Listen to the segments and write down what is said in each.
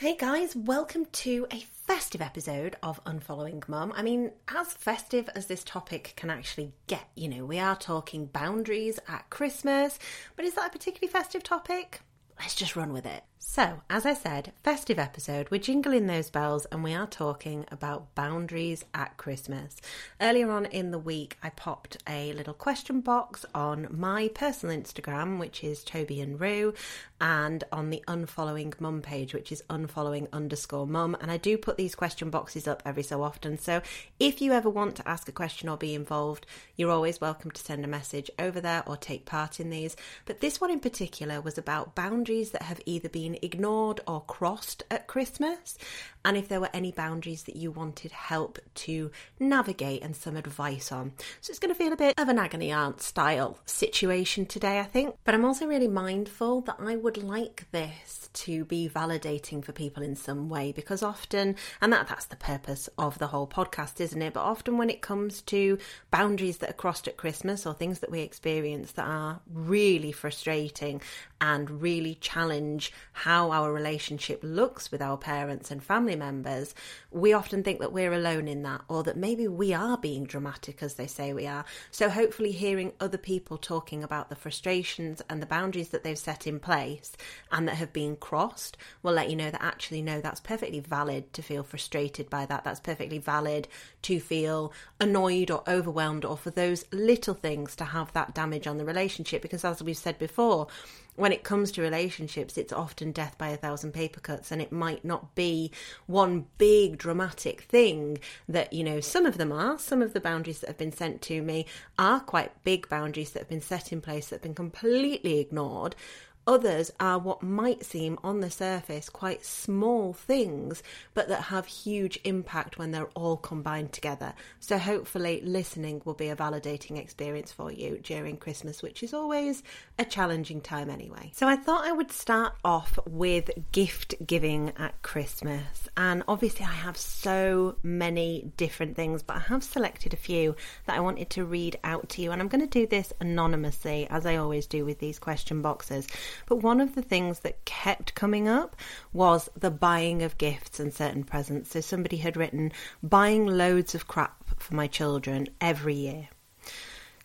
Hey guys, welcome to a festive episode of Unfollowing Mum. I mean, as festive as this topic can actually get, you know, we are talking boundaries at Christmas, but is that a particularly festive topic? Let's just run with it. So, as I said, festive episode, we're jingling those bells and we are talking about boundaries at Christmas. Earlier on in the week, I popped a little question box on my personal Instagram, which is Toby and Roo, and on the unfollowing mum page, which is unfollowing underscore mum. And I do put these question boxes up every so often. So if you ever want to ask a question or be involved, you're always welcome to send a message over there or take part in these. But this one in particular was about boundaries that have either been ignored or crossed at Christmas, and if there were any boundaries that you wanted help to navigate and some advice on. So it's going to feel a bit of an agony aunt style situation today, I think. But I'm also really mindful that I would like this to be validating for people in some way because often, and that, that's the purpose of the whole podcast, isn't it? But often when it comes to boundaries that are crossed at Christmas or things that we experience that are really frustrating and really challenge how our relationship looks with our parents and family members, we often think that we're alone in that or that maybe we are being dramatic as they say we are. So, hopefully, hearing other people talking about the frustrations and the boundaries that they've set in place and that have been crossed will let you know that actually, no, that's perfectly valid to feel frustrated by that. That's perfectly valid to feel annoyed or overwhelmed or for those little things to have that damage on the relationship. Because, as we've said before, when it comes to relationships, it's often death by a thousand paper cuts, and it might not be one big dramatic thing that, you know, some of them are. Some of the boundaries that have been sent to me are quite big boundaries that have been set in place that have been completely ignored. Others are what might seem on the surface quite small things, but that have huge impact when they're all combined together. So, hopefully, listening will be a validating experience for you during Christmas, which is always a challenging time anyway. So, I thought I would start off with gift giving at Christmas. And obviously, I have so many different things, but I have selected a few that I wanted to read out to you. And I'm going to do this anonymously, as I always do with these question boxes. But one of the things that kept coming up was the buying of gifts and certain presents. So somebody had written, buying loads of crap for my children every year.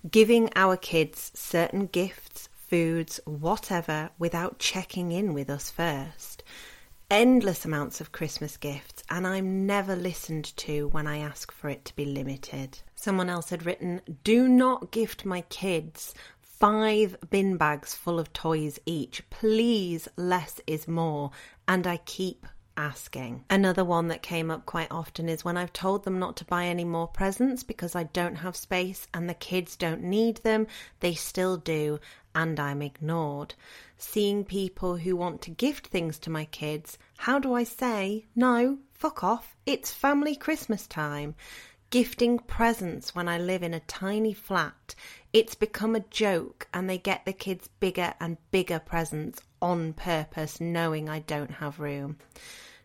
Giving our kids certain gifts, foods, whatever, without checking in with us first. Endless amounts of Christmas gifts, and I'm never listened to when I ask for it to be limited. Someone else had written, Do not gift my kids five bin bags full of toys each. Please, less is more. And I keep asking. Another one that came up quite often is when I've told them not to buy any more presents because I don't have space and the kids don't need them, they still do, and I'm ignored. Seeing people who want to gift things to my kids, how do I say, no, fuck off, it's family Christmas time? Gifting presents when I live in a tiny flat it's become a joke and they get the kids bigger and bigger presents on purpose, knowing I don't have room.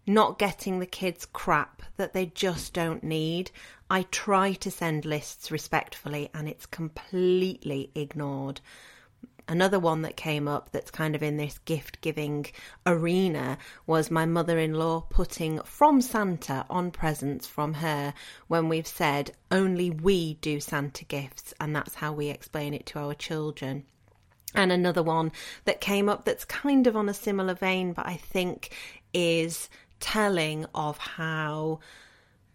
not getting the kids crap that they just don't need. I try to send lists respectfully and it's completely ignored. Another one that came up that's kind of in this gift giving arena was my mother in law putting from Santa on presents from her when we've said only we do Santa gifts and that's how we explain it to our children. And another one that came up that's kind of on a similar vein, but I think is telling of how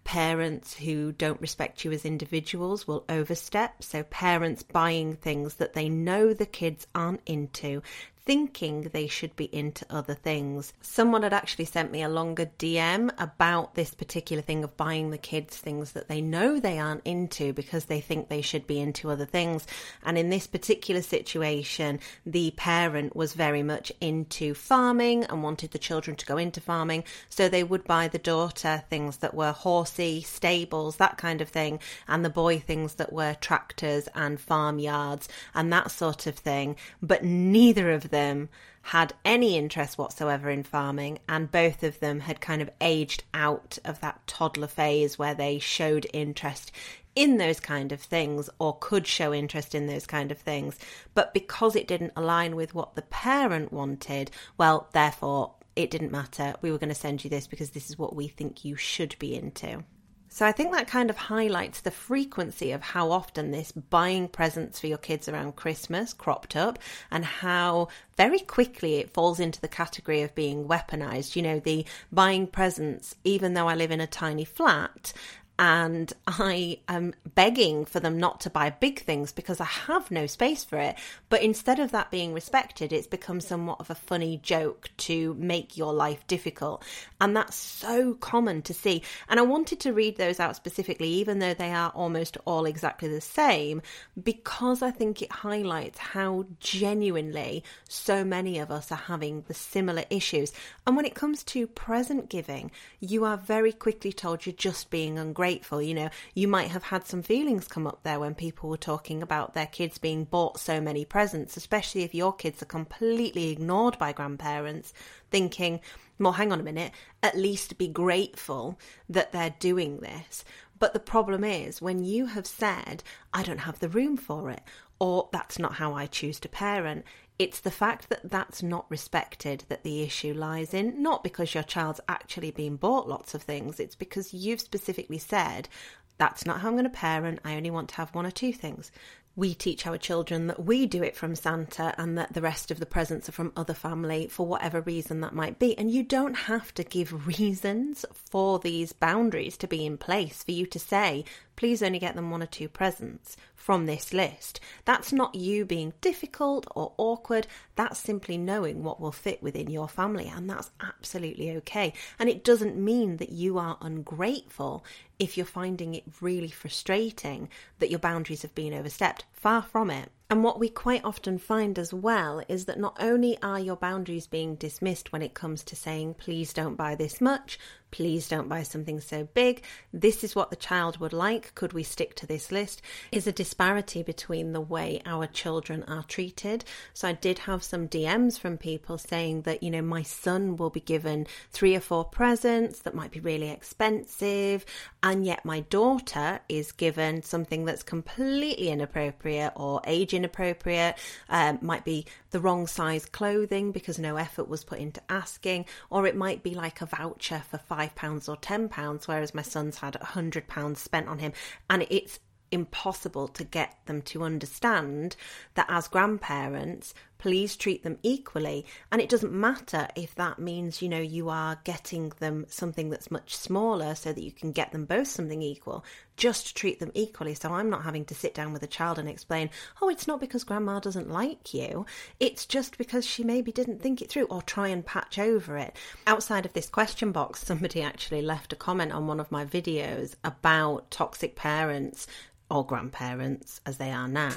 parents who don't respect you as individuals will overstep. So, parents buying things that they know the kids aren't into, thinking they should be into other things. Someone had actually sent me a longer DM about this particular thing of buying the kids things that they know they aren't into because they think they should be into other things. And in this particular situation, the parent was very much into farming and wanted the children to go into farming. So they would buy the daughter things that were horsey, stables, that kind of thing, and the boy things that were tractors and farmyards and that sort of thing. But neither of them them had any interest whatsoever in farming, and both of them had kind of aged out of that toddler phase where they showed interest in those kind of things or could show interest in those kind of things. But because it didn't align with what the parent wanted, well, therefore, it didn't matter. We were going to send you this because this is what we think you should be into. So I think that kind of highlights the frequency of how often this buying presents for your kids around Christmas cropped up and how very quickly it falls into the category of being weaponized. You know, the buying presents, even though I live in a tiny flat, and I am begging for them not to buy big things because I have no space for it. But instead of that being respected, it's become somewhat of a funny joke to make your life difficult. And that's so common to see. And I wanted to read those out specifically, even though they are almost all exactly the same, because I think it highlights how genuinely so many of us are having the similar issues. And when it comes to present giving, you are very quickly told you're just being ungrateful grateful. You know, you might have had some feelings come up there when people were talking about their kids being bought so many presents, especially if your kids are completely ignored by grandparents, thinking, well, hang on a minute, at least be grateful that they're doing this. But the problem is when you have said, I don't have the room for it, or that's not how I choose to parent, it's the fact that that's not respected that the issue lies in, not because your child's actually been bought lots of things, it's because you've specifically said, that's not how I'm going to parent, I only want to have one or two things. We teach our children that we do it from Santa and that the rest of the presents are from other family for whatever reason that might be. And you don't have to give reasons for these boundaries to be in place for you to say, please only get them one or two presents from this list. That's not you being difficult or awkward, that's simply knowing what will fit within your family, and that's absolutely okay. And it doesn't mean that you are ungrateful if you're finding it really frustrating that your boundaries have been overstepped. Far from it. And what we quite often find as well is that not only are your boundaries being dismissed when it comes to saying, please don't buy this much, please don't buy something so big, this is what the child would like, could we stick to this list, is a disparity between the way our children are treated. So I did have some DMs from people saying that, you know, my son will be given three or four presents that might be really expensive, and yet my daughter is given something that's completely inappropriate or age inappropriate, um, might be the wrong size clothing because no effort was put into asking, or it might be like a voucher for £5 or £10, whereas my son's had £100 spent on him. And it's impossible to get them to understand that as grandparents, please treat them equally. And it doesn't matter if that means, you know, you are getting them something that's much smaller so that you can get them both something equal. Just treat them equally. So I'm not having to sit down with a child and explain, oh, it's not because grandma doesn't like you. It's just because she maybe didn't think it through or try and patch over it. Outside of this question box, somebody actually left a comment on one of my videos about toxic parents or grandparents as they are now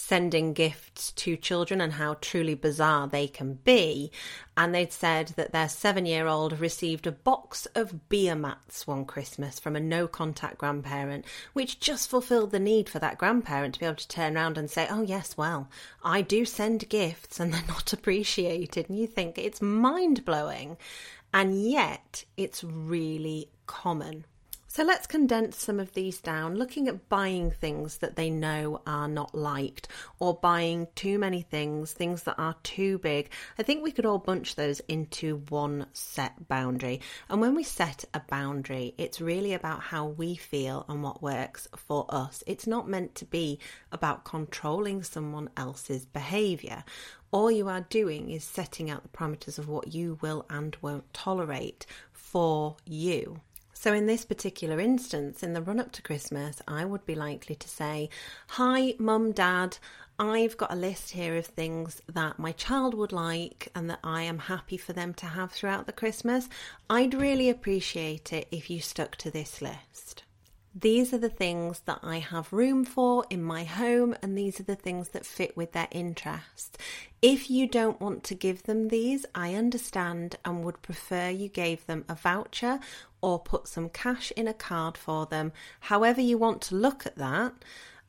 sending gifts to children and how truly bizarre they can be. And they'd said that their seven year old received a box of beer mats one Christmas from a no contact grandparent, which just fulfilled the need for that grandparent to be able to turn around and say, Oh, yes, well, I do send gifts and they're not appreciated. And you think it's mind blowing. And yet, it's really common. So let's condense some of these down, looking at buying things that they know are not liked or buying too many things, things that are too big. I think we could all bunch those into one set boundary. And when we set a boundary, it's really about how we feel and what works for us. It's not meant to be about controlling someone else's behavior all you are doing is setting out the parameters of what you will and won't tolerate for you. So, in this particular instance, in the run up to Christmas, I would be likely to say, Hi, mum, dad, I've got a list here of things that my child would like and that I am happy for them to have throughout the Christmas. I'd really appreciate it if you stuck to this list. These are the things that I have room for in my home, and these are the things that fit with their interests. If you don't want to give them these, I understand and would prefer you gave them a voucher or put some cash in a card for them. However, you want to look at that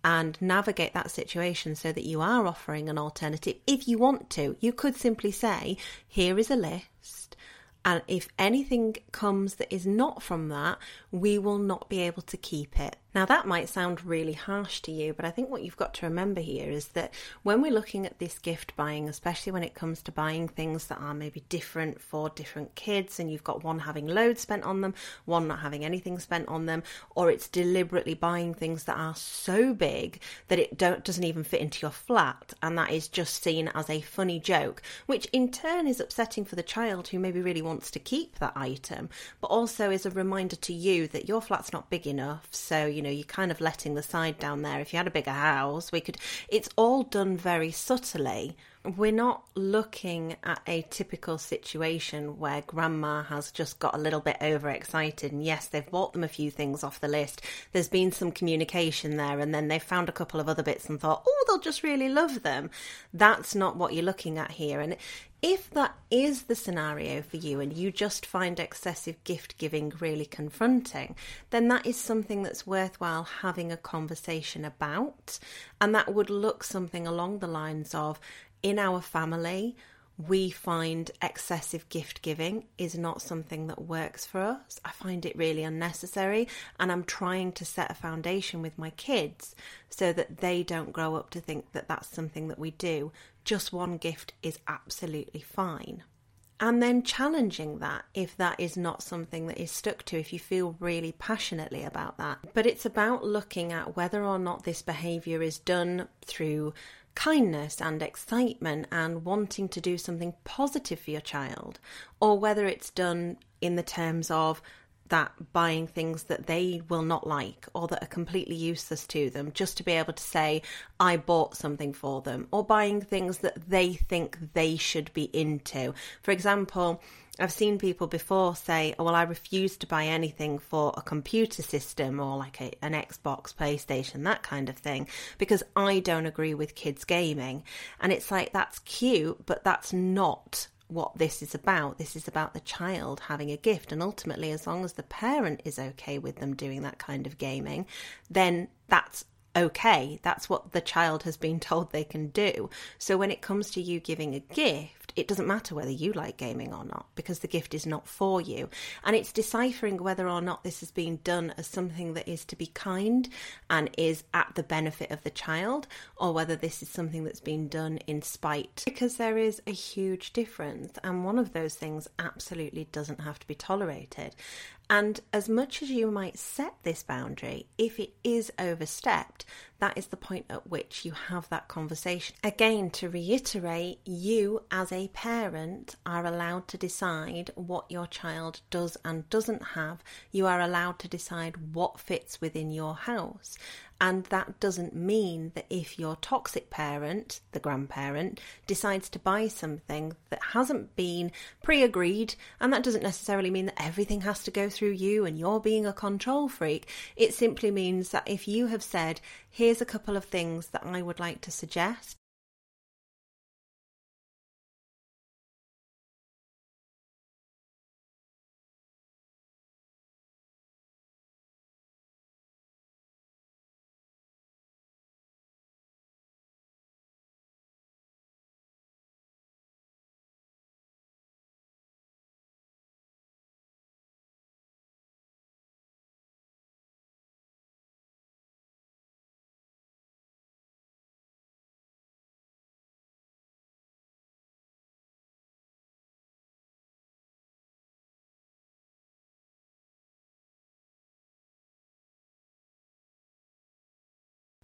and navigate that situation so that you are offering an alternative. If you want to, you could simply say, Here is a list and if anything comes that is not from that, we will not be able to keep it. Now, that might sound really harsh to you, but I think what you've got to remember here is that when we're looking at this gift buying, especially when it comes to buying things that are maybe different for different kids, and you've got one having loads spent on them, one not having anything spent on them, or it's deliberately buying things that are so big that it doesn't even fit into your flat, and that is just seen as a funny joke, which in turn is upsetting for the child who maybe really wants to keep that item, but also is a reminder to you that your flat's not big enough, so you know, you're kind of letting the side down there. If you had a bigger house, we could. It's all done very subtly. We're not looking at a typical situation where grandma has just got a little bit overexcited. And yes, they've bought them a few things off the list. There's been some communication there, and then they've found a couple of other bits and thought, oh, they'll just really love them. That's not what you're looking at here. And if that is the scenario for you and you just find excessive gift giving really confronting, then that is something that's worthwhile having a conversation about. And that would look something along the lines of in our family, we find excessive gift giving is not something that works for us. I find it really unnecessary, and I'm trying to set a foundation with my kids so that they don't grow up to think that that's something that we do. Just one gift is absolutely fine. And then challenging that if that is not something that is stuck to, if you feel really passionately about that. But it's about looking at whether or not this behaviour is done through kindness and excitement and wanting to do something positive for your child, or whether it's done in the terms of that buying things that they will not like or that are completely useless to them just to be able to say I bought something for them or buying things that they think they should be into. For example, I've seen people before say, oh, well, I refuse to buy anything for a computer system or like a, an Xbox, PlayStation, that kind of thing, because I don't agree with kids gaming. And it's like, that's cute, but that's not what this is about. This is about the child having a gift. And ultimately, as long as the parent is okay with them doing that kind of gaming, then that's okay. That's what the child has been told they can do. So when it comes to you giving a gift, it doesn't matter whether you like gaming or not because the gift is not for you. And it's deciphering whether or not this is being done as something that is to be kind and is at the benefit of the child or whether this is something that's been done in spite because there is a huge difference. And one of those things absolutely doesn't have to be tolerated. And as much as you might set this boundary, if it is overstepped, that is the point at which you have that conversation. Again, to reiterate, you as a parent are allowed to decide what your child does and doesn't have. You are allowed to decide what fits within your house. And that doesn't mean that if your toxic parent, the grandparent, decides to buy something that hasn't been pre agreed, and that doesn't necessarily mean that everything has to go through you and you're being a control freak. It simply means that if you have said, here's a couple of things that I would like to suggest,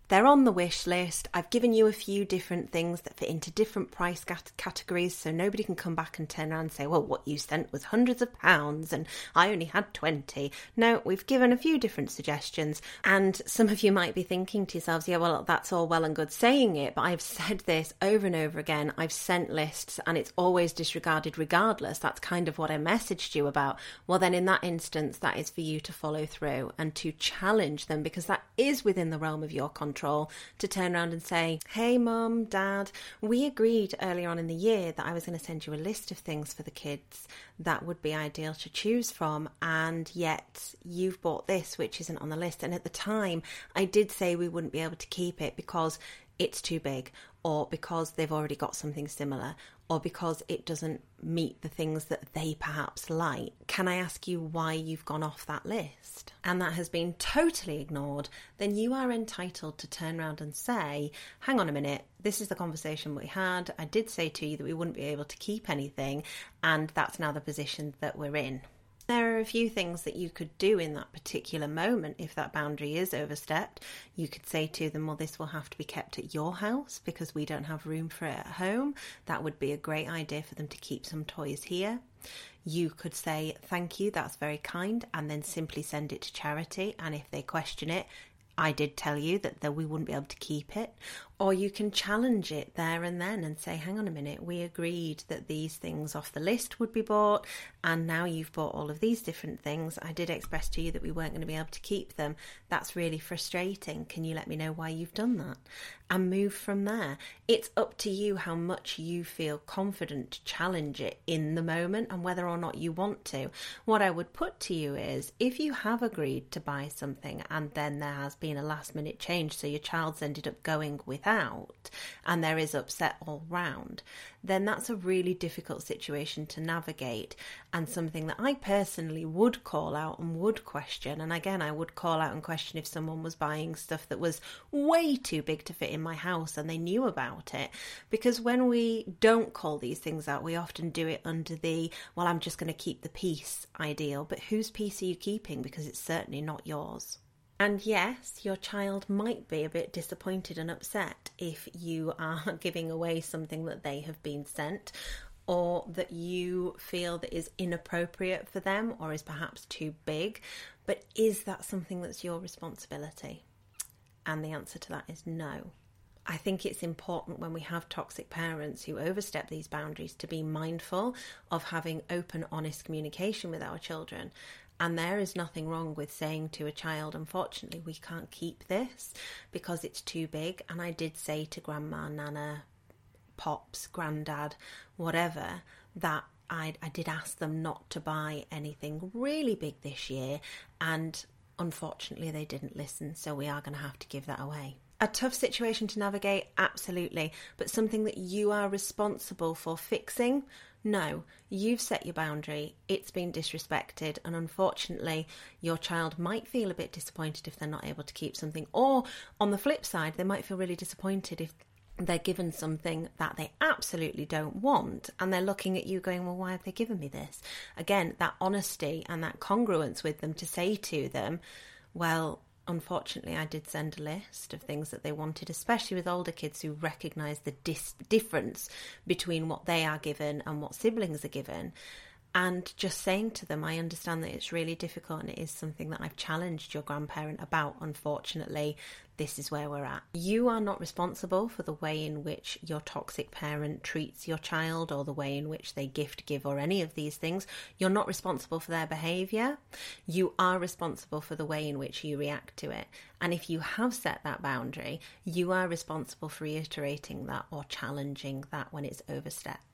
They're on the wish list. I've given you a few different things that fit into different price categories so nobody can come back and turn around and say, well, what you sent was hundreds of pounds and I only had 20. No, we've given a few different suggestions. And some of you might be thinking to yourselves, yeah, well, that's all well and good saying it, but I've said this over and over again. I've sent lists and it's always disregarded regardless. That's kind of what I messaged you about. Well, then in that instance, that is for you to follow through and to challenge them because that is within the realm of your control control to turn around and say, Hey, mum, dad, we agreed earlier on in the year that I was going to send you a list of things for the kids that would be ideal to choose from, and yet you've bought this, which isn't on the list. And at the time, I did say we wouldn't be able to keep it because it's too big, or because they've already got something similar, or because it doesn't meet the things that they perhaps like. Can I ask you why you've gone off that list? And that has been totally ignored, then you are entitled to turn around and say, hang on a minute, this is the conversation we had. I did say to you that we wouldn't be able to keep anything, and that's now the position that we're in. There are a few things that you could do in that particular moment if that boundary is overstepped. You could say to them, Well, this will have to be kept at your house because we don't have room for it at home. That would be a great idea for them to keep some toys here. You could say, Thank you, that's very kind, and then simply send it to charity. And if they question it, I did tell you that, we wouldn't be able to keep it. Or you can challenge it there and then and say, hang on a minute, we agreed that these things off the list would be bought, and now you've bought all of these different things. I did express to you that we weren't going to be able to keep them. That's really frustrating. Can you let me know why you've done that? And move from there. It's up to you how much you feel confident to challenge it in the moment and whether or not you want to. What I would put to you is if you have agreed to buy something and then there has been a last minute change, so your child's ended up going with out and there is upset all round, then that's a really difficult situation to navigate and something that I personally would call out and would question. And again, I would call out and question if someone was buying stuff that was way too big to fit in my house and they knew about it. Because when we don't call these things out, we often do it under the, well, I'm just going to keep the peace ideal. But whose peace are you keeping? Because it's certainly not yours. And yes, your child might be a bit disappointed and upset if you are giving away something that they have been sent or that you feel that is inappropriate for them or is perhaps too big. But is that something that's your responsibility? And the answer to that is no. I think it's important when we have toxic parents who overstep these boundaries to be mindful of having open, honest communication with our children and there is nothing wrong with saying to a child, unfortunately, we can't keep this because it's too big. And I did say to grandma, nana, pops, granddad, whatever, that I, I did ask them not to buy anything really big this year. And unfortunately, they didn't listen. So we are going to have to give that away. A tough situation to navigate, absolutely, but something that you are responsible for fixing, no, you've set your boundary, it's been disrespected, and unfortunately, your child might feel a bit disappointed if they're not able to keep something. Or on the flip side, they might feel really disappointed if they're given something that they absolutely don't want and they're looking at you going well why have they given me this again that honesty and that congruence with them to say to them well unfortunately, I did send a list of things that they wanted, especially with older kids who recognise the dis- difference between what they are given and what siblings are given. And just saying to them, I understand that it's really difficult and it is something that I've challenged your grandparent about, unfortunately. This is where we're at. You are not responsible for the way in which your toxic parent treats your child or the way in which they gift, give, or any of these things. You're not responsible for their behaviour. You are responsible for the way in which you react to it. And if you have set that boundary, you are responsible for reiterating that or challenging that when it's overstepped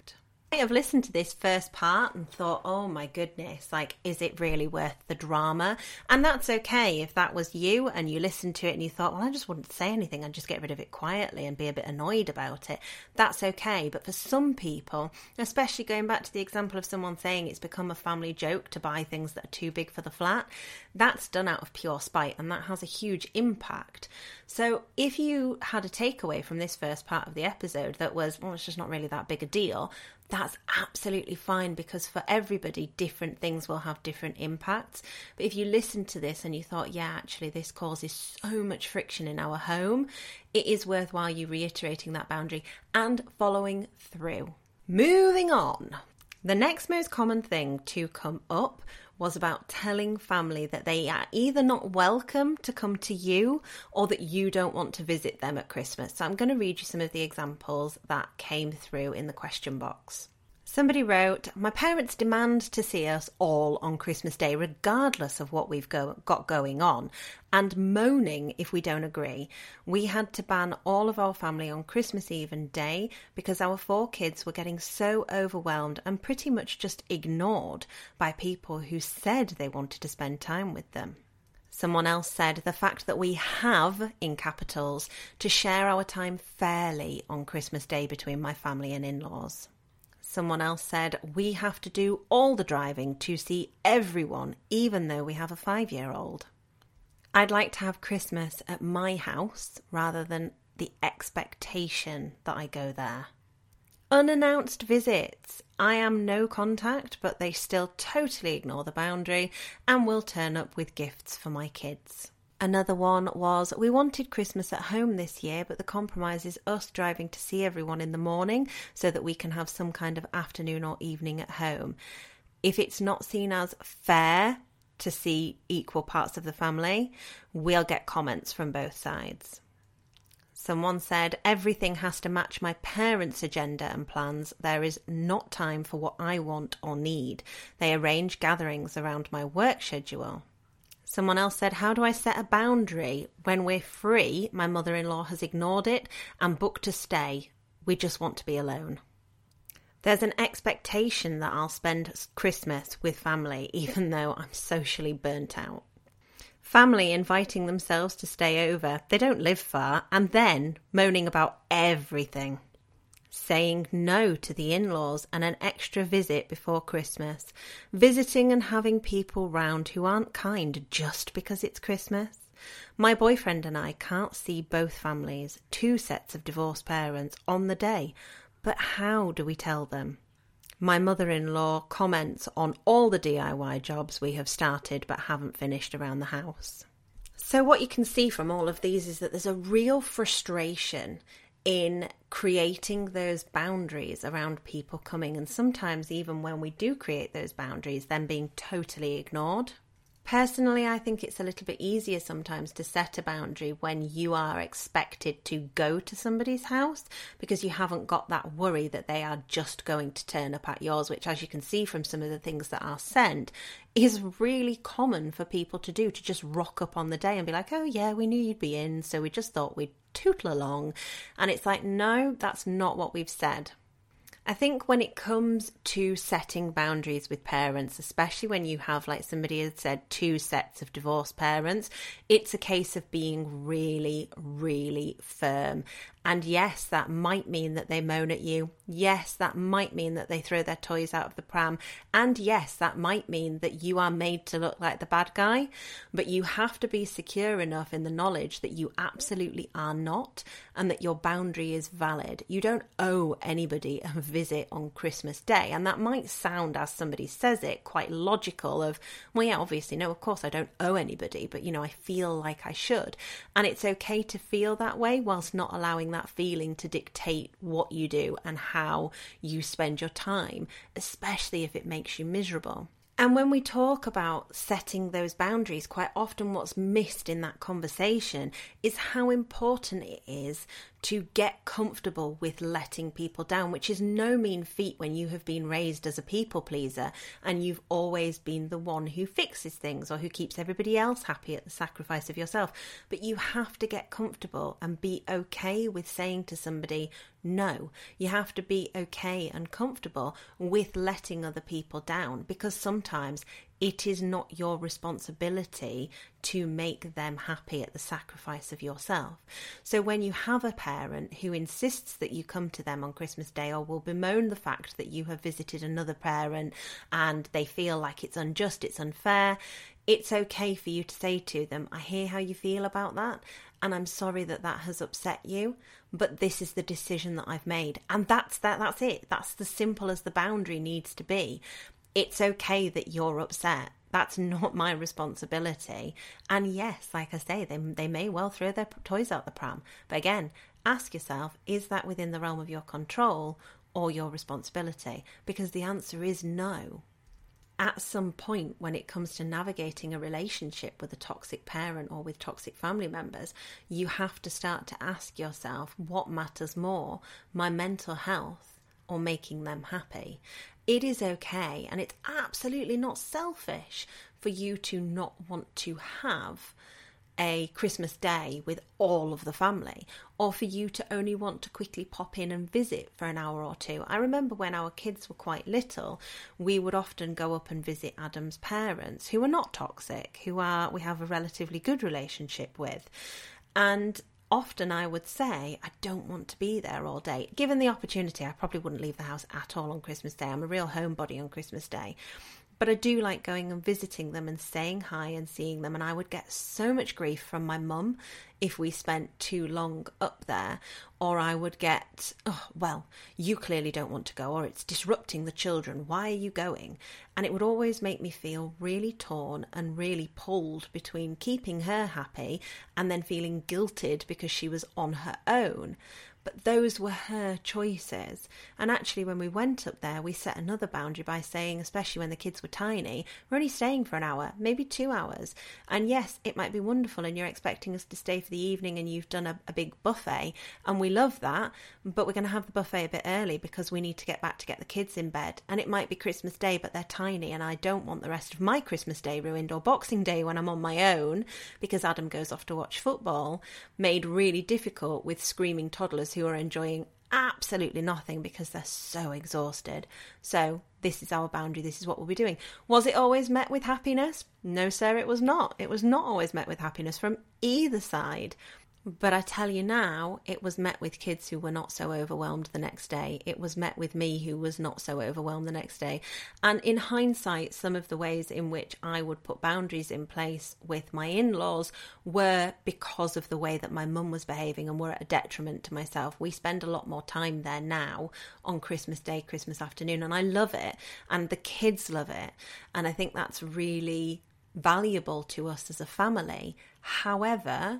have listened to this first part and thought, oh my goodness, like, is it really worth the drama? And that's okay if that was you and you listened to it and you thought, well, I just wouldn't say anything, I'd just get rid of it quietly and be a bit annoyed about it. That's okay. But for some people, especially going back to the example of someone saying it's become a family joke to buy things that are too big for the flat, that's done out of pure spite and that has a huge impact. So if you had a takeaway from this first part of the episode that was, well, it's just not really that big a deal, that's absolutely fine because for everybody, different things will have different impacts. But if you listen to this and you thought, yeah, actually, this causes so much friction in our home, it is worthwhile you reiterating that boundary and following through. Moving on. The next most common thing to come up was about telling family that they are either not welcome to come to you or that you don't want to visit them at Christmas. So I'm going to read you some of the examples that came through in the question box. Somebody wrote, My parents demand to see us all on Christmas Day, regardless of what we've go- got going on, and moaning if we don't agree. We had to ban all of our family on Christmas Eve and Day because our four kids were getting so overwhelmed and pretty much just ignored by people who said they wanted to spend time with them. Someone else said the fact that we have, in capitals, to share our time fairly on Christmas Day between my family and in laws. Someone else said, We have to do all the driving to see everyone, even though we have a five year old. I'd like to have Christmas at my house rather than the expectation that I go there. Unannounced visits. I am no contact, but they still totally ignore the boundary and will turn up with gifts for my kids. Another one was we wanted Christmas at home this year, but the compromise is us driving to see everyone in the morning so that we can have some kind of afternoon or evening at home. If it's not seen as fair to see equal parts of the family, we'll get comments from both sides. Someone said, Everything has to match my parents' agenda and plans. There is not time for what I want or need. They arrange gatherings around my work schedule. Someone else said, How do I set a boundary? When we're free, my mother in law has ignored it and booked to stay. We just want to be alone. There's an expectation that I'll spend Christmas with family, even though I'm socially burnt out. Family inviting themselves to stay over, they don't live far, and then moaning about everything saying no to the in laws and an extra visit before Christmas, visiting and having people round who aren't kind just because it's Christmas. My boyfriend and I can't see both families, two sets of divorced parents, on the day, but how do we tell them? My mother in law comments on all the DIY jobs we have started but haven't finished around the house. So, what you can see from all of these is that there's a real frustration in creating those boundaries around people coming, and sometimes even when we do create those boundaries, then being totally ignored. Personally, I think it's a little bit easier sometimes to set a boundary when you are expected to go to somebody's house because you haven't got that worry that they are just going to turn up at yours, which, as you can see from some of the things that are sent, is really common for people to do to just rock up on the day and be like, oh, yeah, we knew you'd be in, so we just thought we'd tootle along. And it's like, no, that's not what we've said. I think when it comes to setting boundaries with parents, especially when you have, like somebody had said, two sets of divorced parents, it's a case of being really, really firm and yes, that might mean that they moan at you. Yes, that might mean that they throw their toys out of the pram. And yes, that might mean that you are made to look like the bad guy. But you have to be secure enough in the knowledge that you absolutely are not and that your boundary is valid. You don't owe anybody a visit on Christmas Day. And that might sound, as somebody says it, quite logical of, well, yeah, obviously, no, of course I don't owe anybody, but you know, I feel like I should. And it's okay to feel that way whilst not allowing that feeling to dictate what you do and how you spend your time, especially if it makes you miserable. And when we talk about setting those boundaries, quite often what's missed in that conversation is how important it is to get comfortable with letting people down, which is no mean feat when you have been raised as a people pleaser and you've always been the one who fixes things or who keeps everybody else happy at the sacrifice of yourself. But you have to get comfortable and be okay with saying to somebody, no. You have to be okay and comfortable with letting other people down because sometimes it is not your responsibility to make them happy at the sacrifice of yourself. So when you have a parent who insists that you come to them on Christmas Day or will bemoan the fact that you have visited another parent and they feel like it's unjust, it's unfair, it's okay for you to say to them, I hear how you feel about that, and I'm sorry that that has upset you, but this is the decision that I've made. And that's that that's it. That's the simple as the boundary needs to be it's okay that you're upset. That's not my responsibility. And yes, like I say, they, they may well throw their toys out the pram. But again, ask yourself is that within the realm of your control or your responsibility? Because the answer is no. At some point, when it comes to navigating a relationship with a toxic parent or with toxic family members, you have to start to ask yourself what matters more, my mental health or making them happy it is okay and it's absolutely not selfish for you to not want to have a Christmas day with all of the family, or for you to only want to quickly pop in and visit for an hour or two. I remember when our kids were quite little, we would often go up and visit Adam's parents, who are not toxic, who are we have a relatively good relationship with. And often I would say, I don't want to be there all day. Given the opportunity, I probably wouldn't leave the house at all on Christmas Day. I'm a real homebody on Christmas Day. But I do like going and visiting them and saying hi and seeing them. And I would get so much grief from my mum if we spent too long up there. Or I would get, oh, well, you clearly don't want to go, or it's disrupting the children. Why are you going? And it would always make me feel really torn and really pulled between keeping her happy and then feeling guilted because she was on her own. But those were her choices. And actually, when we went up there, we set another boundary by saying, especially when the kids were tiny, we're only staying for an hour, maybe two hours. And yes, it might be wonderful, and you're expecting us to stay for the evening, and you've done a, a big buffet, and we love that. But we're going to have the buffet a bit early because we need to get back to get the kids in bed. And it might be Christmas Day, but they're tiny, and I don't want the rest of my Christmas Day ruined or Boxing Day when I'm on my own because Adam goes off to watch football, made really difficult with screaming toddlers who are enjoying absolutely nothing because they're so exhausted. So, this is our boundary, this is what we'll be doing. Was it always met with happiness? No, sir, it was not. It was not always met with happiness from either side. But I tell you now, it was met with kids who were not so overwhelmed the next day. It was met with me who was not so overwhelmed the next day. And in hindsight, some of the ways in which I would put boundaries in place with my in laws were because of the way that my mum was behaving and were at a detriment to myself. We spend a lot more time there now on Christmas Day, Christmas afternoon, and I love it. And the kids love it. And I think that's really valuable to us as a family. However,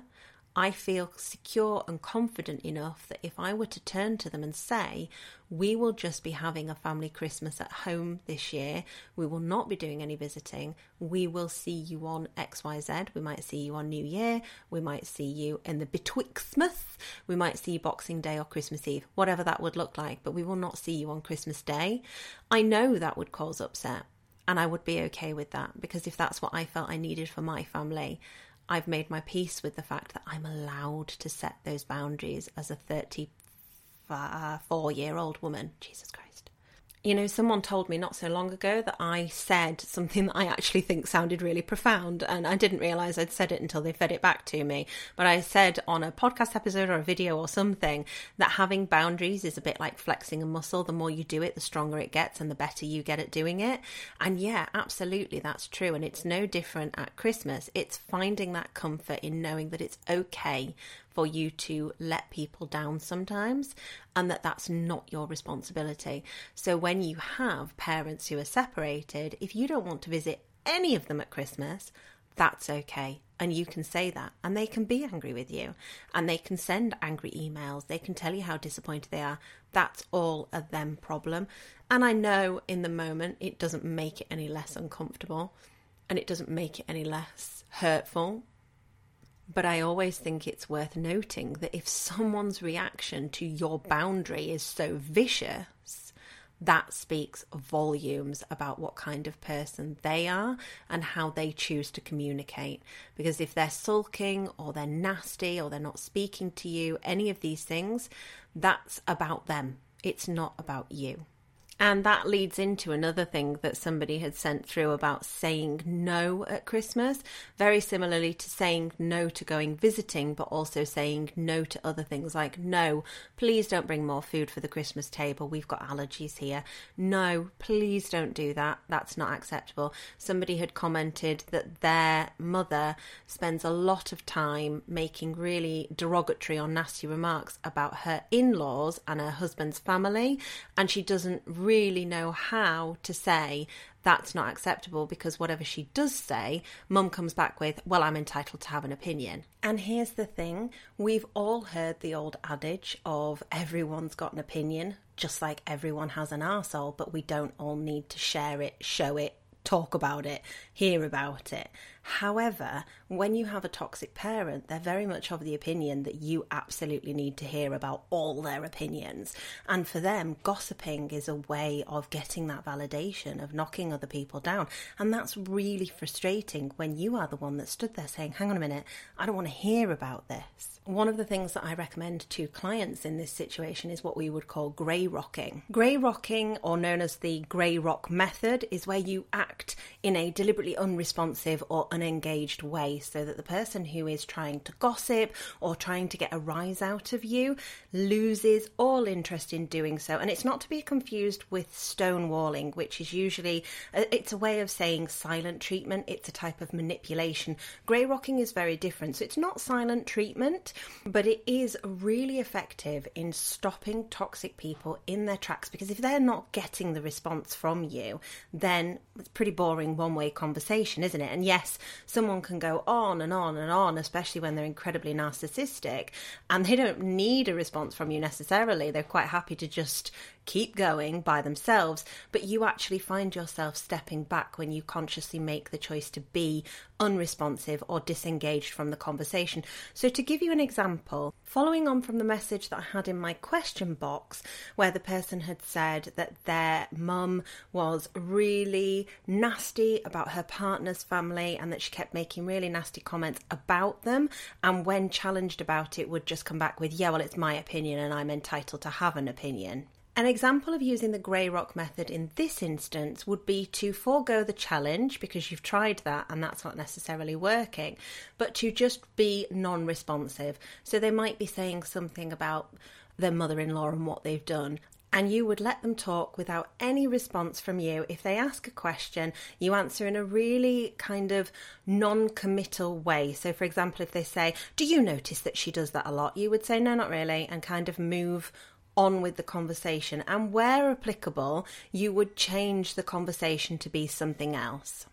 I feel secure and confident enough that if I were to turn to them and say, We will just be having a family Christmas at home this year, we will not be doing any visiting, we will see you on XYZ, we might see you on New Year, we might see you in the Betwixtmas, we might see you Boxing Day or Christmas Eve, whatever that would look like, but we will not see you on Christmas Day. I know that would cause upset. And I would be okay with that because if that's what I felt I needed for my family, I've made my peace with the fact that I'm allowed to set those boundaries as a 34 year old woman. Jesus Christ. You know, someone told me not so long ago that I said something that I actually think sounded really profound, and I didn't realize I'd said it until they fed it back to me. But I said on a podcast episode or a video or something that having boundaries is a bit like flexing a muscle. The more you do it, the stronger it gets, and the better you get at doing it. And yeah, absolutely, that's true. And it's no different at Christmas. It's finding that comfort in knowing that it's okay for you to let people down sometimes and that that's not your responsibility. So when you have parents who are separated, if you don't want to visit any of them at Christmas, that's okay. And you can say that, and they can be angry with you, and they can send angry emails. They can tell you how disappointed they are. That's all a them problem. And I know in the moment it doesn't make it any less uncomfortable and it doesn't make it any less hurtful. But I always think it's worth noting that if someone's reaction to your boundary is so vicious, that speaks volumes about what kind of person they are and how they choose to communicate. Because if they're sulking or they're nasty or they're not speaking to you, any of these things, that's about them. It's not about you. And that leads into another thing that somebody had sent through about saying no at Christmas, very similarly to saying no to going visiting, but also saying no to other things like, no, please don't bring more food for the Christmas table. We've got allergies here. No, please don't do that. That's not acceptable. Somebody had commented that their mother spends a lot of time making really derogatory or nasty remarks about her in laws and her husband's family, and she doesn't really know how to say that's not acceptable because whatever she does say, mum comes back with, well, I'm entitled to have an opinion. And here's the thing we've all heard the old adage of everyone's got an opinion, just like everyone has an arsehole, but we don't all need to share it, show it, talk about it, hear about it. However, when you have a toxic parent, they're very much of the opinion that you absolutely need to hear about all their opinions. And for them, gossiping is a way of getting that validation, of knocking other people down. And that's really frustrating when you are the one that stood there saying, hang on a minute, I don't want to hear about this. One of the things that I recommend to clients in this situation is what we would call grey rocking. Grey rocking, or known as the grey rock method, is where you act in a deliberately unresponsive or unengaged way so that the person who is trying to gossip or trying to get a rise out of you loses all interest in doing so. And it's not to be confused with stonewalling, which is usually uh, it's a way of saying silent treatment. It's a type of manipulation. Grey rocking is very different. So it's not silent treatment, but it is really effective in stopping toxic people in their tracks because if they're not getting the response from you, then it's pretty boring one way conversation, isn't it? And yes, someone can go on and on and on, especially when they're incredibly narcissistic, and they don't need a response from you necessarily. They're quite happy to just keep going by themselves, but you actually find yourself stepping back when you consciously make the choice to be unresponsive or disengaged from the conversation. So, to give you an example, following on from the message that I had in my question box, where the person had said that their mum was really nasty about her partner's family and that she kept making really nasty comments about them, and when challenged about it, would just come back with, Yeah, well, it's my opinion and I'm entitled to have an opinion. An example of using the grey rock method in this instance would be to forego the challenge because you've tried that and that's not necessarily working, but to just be non responsive. So they might be saying something about their mother in law and what they've done. And you would let them talk without any response from you. If they ask a question, you answer in a really kind of non committal way. So, for example, if they say, Do you notice that she does that a lot? You would say, No, not really, and kind of move on with the conversation. And where applicable, you would change the conversation to be something else.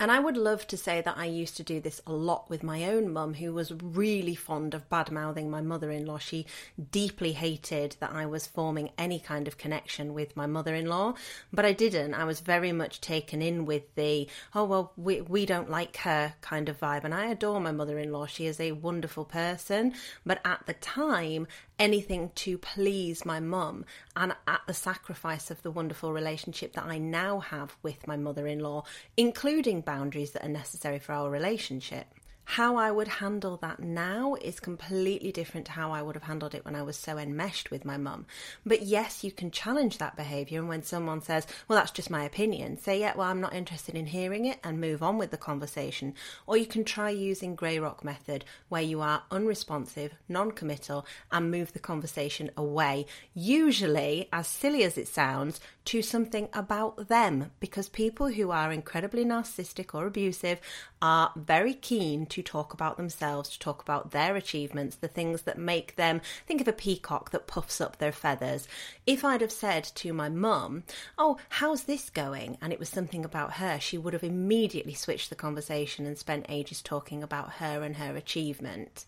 And I would love to say that I used to do this a lot with my own mum, who was really fond of bad mouthing my mother in law. She deeply hated that I was forming any kind of connection with my mother in law, but I didn't. I was very much taken in with the, oh, well, we, we don't like her kind of vibe. And I adore my mother in law. She is a wonderful person. But at the time, anything to please my mum and at the sacrifice of the wonderful relationship that I now have with my mother in law, including boundaries that are necessary for our relationship. How I would handle that now is completely different to how I would have handled it when I was so enmeshed with my mum. But yes, you can challenge that behaviour. And when someone says, well, that's just my opinion, say, yeah, well, I'm not interested in hearing it and move on with the conversation. Or you can try using Grey Rock method where you are unresponsive, non committal, and move the conversation away. Usually, as silly as it sounds, to something about them because people who are incredibly narcissistic or abusive are very keen to talk about themselves, to talk about their achievements, the things that make them think of a peacock that puffs up their feathers. If I'd have said to my mum, Oh, how's this going? and it was something about her, she would have immediately switched the conversation and spent ages talking about her and her achievement.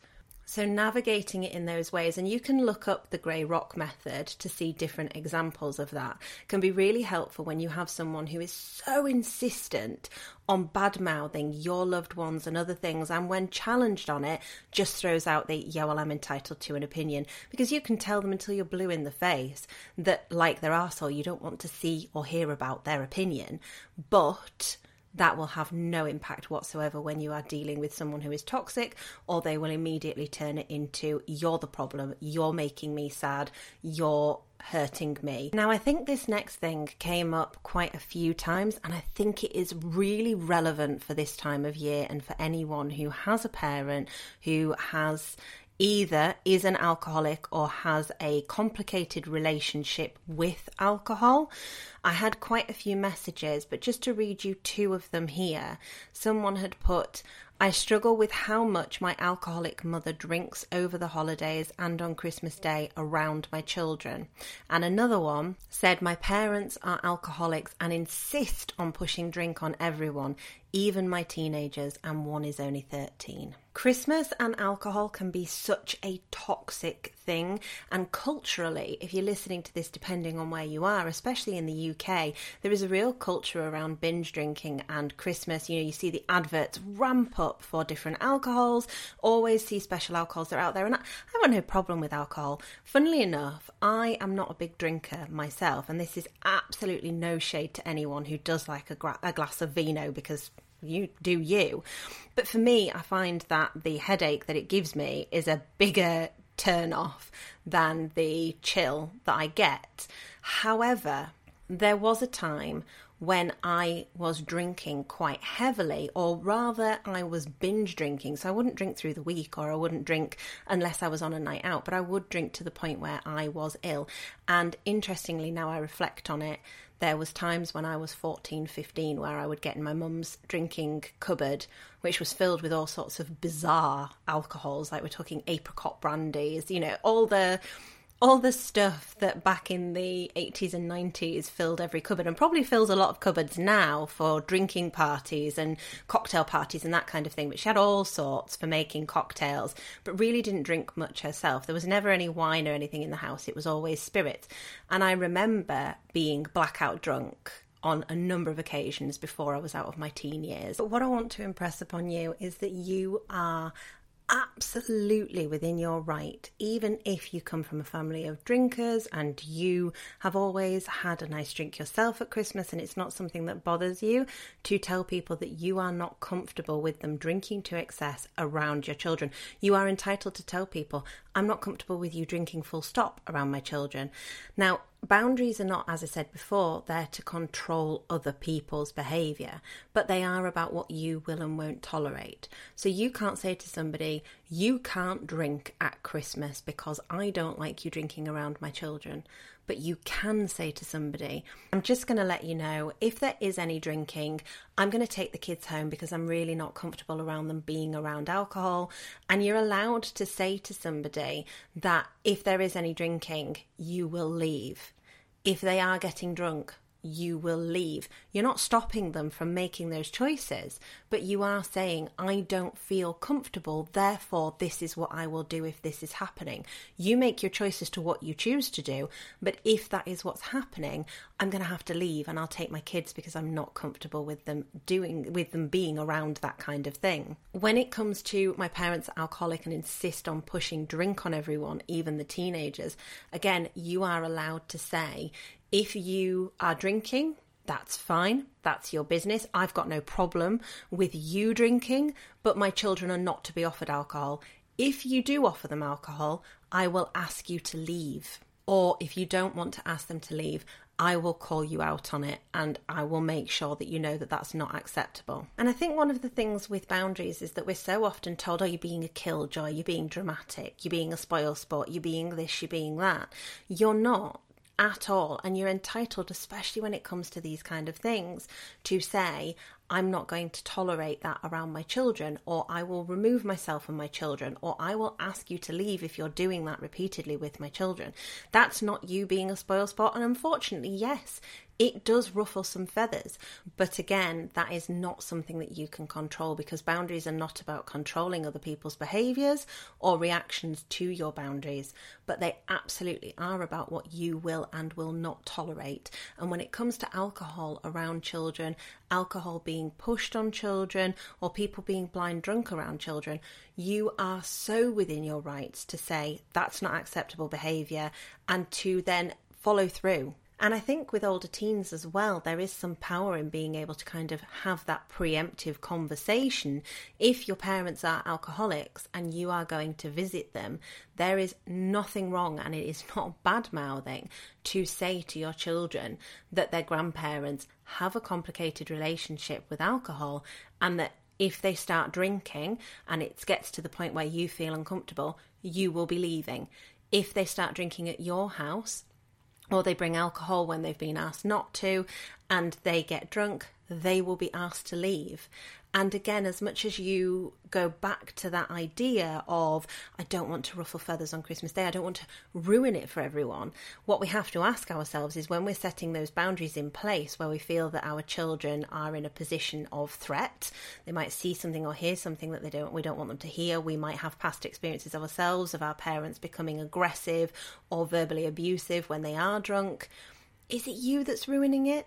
So, navigating it in those ways, and you can look up the grey rock method to see different examples of that, can be really helpful when you have someone who is so insistent on bad mouthing your loved ones and other things, and when challenged on it, just throws out the, yeah, well, I'm entitled to an opinion. Because you can tell them until you're blue in the face that, like their arsehole, you don't want to see or hear about their opinion, but that will have no impact whatsoever when you are dealing with someone who is toxic, or they will immediately turn it into you're the problem, you're making me sad, you're hurting me. Now, I think this next thing came up quite a few times, and I think it is really relevant for this time of year and for anyone who has a parent who has either is an alcoholic or has a complicated relationship with alcohol. I had quite a few messages, but just to read you two of them here, someone had put, I struggle with how much my alcoholic mother drinks over the holidays and on Christmas Day around my children. And another one said, My parents are alcoholics and insist on pushing drink on everyone, even my teenagers, and one is only 13. Christmas and alcohol can be such a toxic thing, and culturally, if you're listening to this, depending on where you are, especially in the UK, there is a real culture around binge drinking and Christmas. You know, you see the adverts ramp up for different alcohols, always see special alcohols that are out there, and I, have no problem with alcohol. Funnily enough, I am not a big drinker myself, and this is absolutely no shade to anyone who does like a, gra- a glass of vino because you do you. But for me, I find that the headache that it gives me is a bigger turn off than the chill that I get. However, there was a time when I was drinking quite heavily, or rather, I was binge drinking. So I wouldn't drink through the week, or I wouldn't drink unless I was on a night out, but I would drink to the point where I was ill. And interestingly, now I reflect on it, there was times when I was 14, 15 where I would get in my mum's drinking cupboard, which was filled with all sorts of bizarre alcohols, like we're talking apricot brandies, you know, all the all the stuff that back in the 80s and 90s filled every cupboard and probably fills a lot of cupboards now for drinking parties and cocktail parties and that kind of thing. But she had all sorts for making cocktails, but really didn't drink much herself. There was never any wine or anything in the house, it was always spirits. And I remember being blackout drunk on a number of occasions before I was out of my teen years. But what I want to impress upon you is that you are absolutely within your right, even if you come from a family of drinkers and you have always had a nice drink yourself at Christmas and it's not something that bothers you, to tell people that you are not comfortable with them drinking to excess around your children. You are entitled to tell people, I'm not comfortable with you drinking full stop around my children. Now, boundaries are not, as I said before, there to control other people's behaviour, but they are about what you will and won't tolerate. So you can't say to somebody, you can't drink at Christmas because I don't like you drinking around my children. But you can say to somebody, I'm just going to let you know if there is any drinking, I'm going to take the kids home because I'm really not comfortable around them being around alcohol. And you're allowed to say to somebody that if there is any drinking, you will leave. If they are getting drunk, you will leave. You're not stopping them from making those choices, but you are saying, I don't feel comfortable, therefore, this is what I will do if this is happening. You make your choice as to what you choose to do, but if that is what's happening, I'm going to have to leave and I'll take my kids because I'm not comfortable with them doing, with them being around that kind of thing. When it comes to my parents alcoholic and insist on pushing drink on everyone, even the teenagers, again, you are allowed to say, if you are drinking, that's fine. That's your business. I've got no problem with you drinking, but my children are not to be offered alcohol. If you do offer them alcohol, I will ask you to leave. Or if you don't want to ask them to leave, I will call you out on it and I will make sure that you know that that's not acceptable. And I think one of the things with boundaries is that we're so often told, oh, you're being a killjoy, you're being dramatic, you're being a spoil sport, you're being this, you're being that. You're not at all. And you're entitled, especially when it comes to these kind of things, to say, I'm not going to tolerate that around my children, or I will remove myself and my children, or I will ask you to leave if you're doing that repeatedly with my children. That's not you being a spoil spot. And unfortunately, yes, it does ruffle some feathers. But again, that is not something that you can control because boundaries are not about controlling other people's behaviours or reactions to your boundaries, but they absolutely are about what you will and will not tolerate. And when it comes to alcohol around children, alcohol being pushed on children, or people being blind drunk around children, you are so within your rights to say that's not acceptable behaviour and to then follow through and I think with older teens as well, there is some power in being able to kind of have that preemptive conversation. If your parents are alcoholics and you are going to visit them, there is nothing wrong and it is not bad mouthing to say to your children that their grandparents have a complicated relationship with alcohol and that if they start drinking and it gets to the point where you feel uncomfortable, you will be leaving. If they start drinking at your house, or they bring alcohol when they've been asked not to, and they get drunk, they will be asked to leave. And again, as much as you go back to that idea of, I don't want to ruffle feathers on Christmas Day, I don't want to ruin it for everyone, what we have to ask ourselves is when we're setting those boundaries in place where we feel that our children are in a position of threat, they might see something or hear something that they don't we don't want them to hear. We might have past experiences of ourselves of our parents becoming aggressive or verbally abusive when they are drunk. Is it you that's ruining it?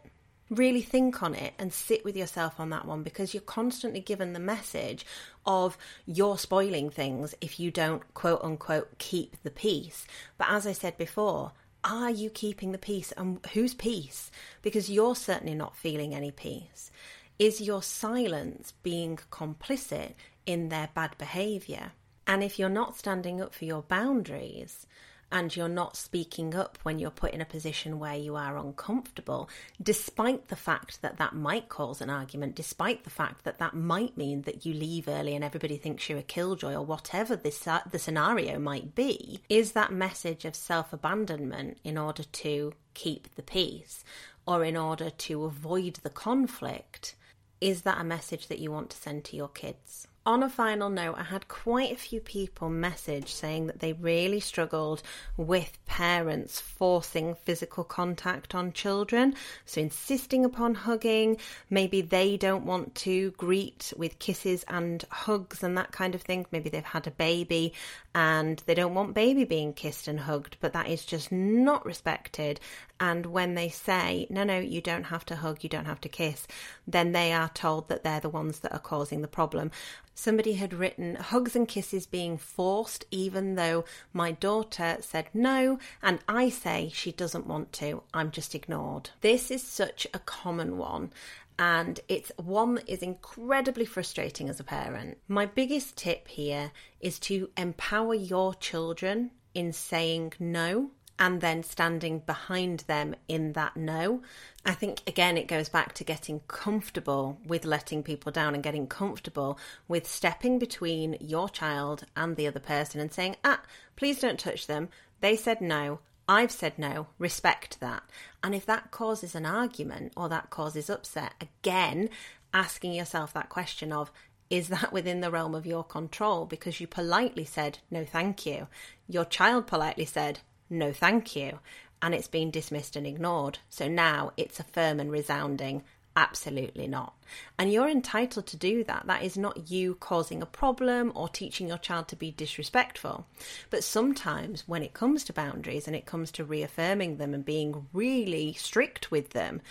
Really think on it and sit with yourself on that one because you're constantly given the message of you're spoiling things if you don't quote unquote keep the peace. But as I said before, are you keeping the peace and whose peace? Because you're certainly not feeling any peace. Is your silence being complicit in their bad behaviour? And if you're not standing up for your boundaries, and you're not speaking up when you're put in a position where you are uncomfortable, despite the fact that that might cause an argument, despite the fact that that might mean that you leave early and everybody thinks you're a killjoy or whatever this, the scenario might be, is that message of self abandonment in order to keep the peace or in order to avoid the conflict? Is that a message that you want to send to your kids? On a final note, I had quite a few people message saying that they really struggled with parents forcing physical contact on children. So, insisting upon hugging, maybe they don't want to greet with kisses and hugs and that kind of thing. Maybe they've had a baby and they don't want baby being kissed and hugged, but that is just not respected. And when they say, no, no, you don't have to hug, you don't have to kiss, then they are told that they're the ones that are causing the problem. Somebody had written hugs and kisses being forced, even though my daughter said no, and I say she doesn't want to, I'm just ignored. This is such a common one and it's one that is incredibly frustrating as a parent. My biggest tip here is to empower your children in saying no and then standing behind them in that no. I think again it goes back to getting comfortable with letting people down and getting comfortable with stepping between your child and the other person and saying, ah, please don't touch them. They said no. I've said no, respect that. And if that causes an argument or that causes upset, again, asking yourself that question of, is that within the realm of your control? Because you politely said, no, thank you. Your child politely said, no thank you, and it's been dismissed and ignored. So now it's a firm and resounding Absolutely not. And you're entitled to do that. That is not you causing a problem or teaching your child to be disrespectful. But sometimes when it comes to boundaries and it comes to reaffirming them and being really strict with them,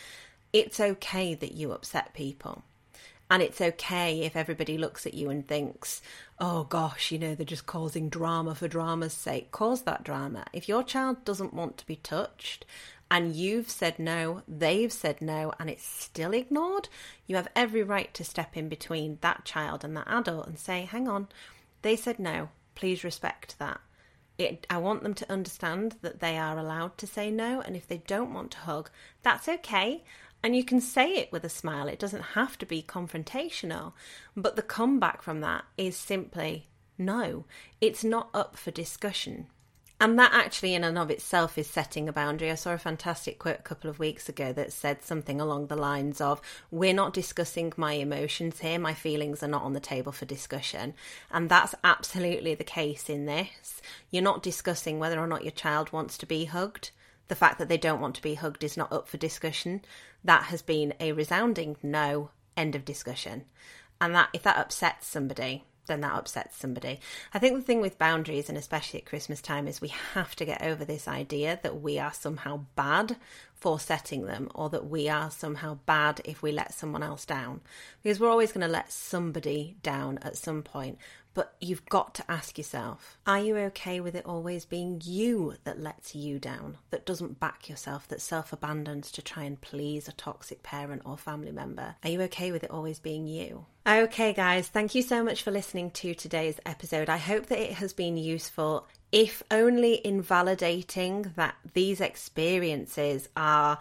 it's okay that you upset people. And it's okay if everybody looks at you and thinks, oh gosh, you know, they're just causing drama for drama's sake. Cause that drama. If your child doesn't want to be touched and you've said no, they've said no, and it's still ignored, you have every right to step in between that child and that adult and say, hang on, they said no, please respect that. It, I want them to understand that they are allowed to say no, and if they don't want to hug, that's okay. And you can say it with a smile, it doesn't have to be confrontational. But the comeback from that is simply no, it's not up for discussion. And that actually, in and of itself, is setting a boundary. I saw a fantastic quote a couple of weeks ago that said something along the lines of We're not discussing my emotions here, my feelings are not on the table for discussion. And that's absolutely the case in this. You're not discussing whether or not your child wants to be hugged. The fact that they don't want to be hugged is not up for discussion. That has been a resounding no, end of discussion. And that if that upsets somebody, then that upsets somebody. I think the thing with boundaries, and especially at Christmas time, is we have to get over this idea that we are somehow bad for setting them or that we are somehow bad if we let someone else down. Because we're always going to let somebody down at some point. But you've got to ask yourself are you okay with it always being you that lets you down, that doesn't back yourself, that self abandons to try and please a toxic parent or family member? Are you okay with it always being you? Okay, guys, thank you so much for listening to today's episode. I hope that it has been useful, if only invalidating that these experiences are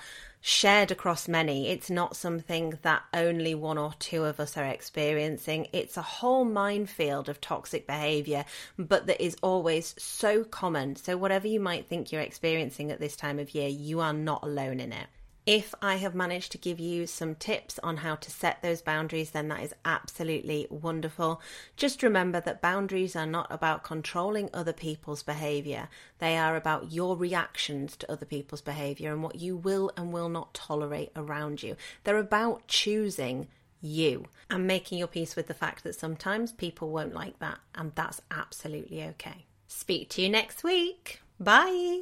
shared across many. It's not something that only one or two of us are experiencing. It's a whole minefield of toxic behavior, but that is always so common. So, whatever you might think you're experiencing at this time of year, you are not alone in it. If I have managed to give you some tips on how to set those boundaries, then that is absolutely wonderful. Just remember that boundaries are not about controlling other people's behavior, they are about your reactions to other people's behavior and what you will and will not tolerate around you. They're about choosing you and making your peace with the fact that sometimes people won't like that, and that's absolutely okay. Speak to you next week. Bye.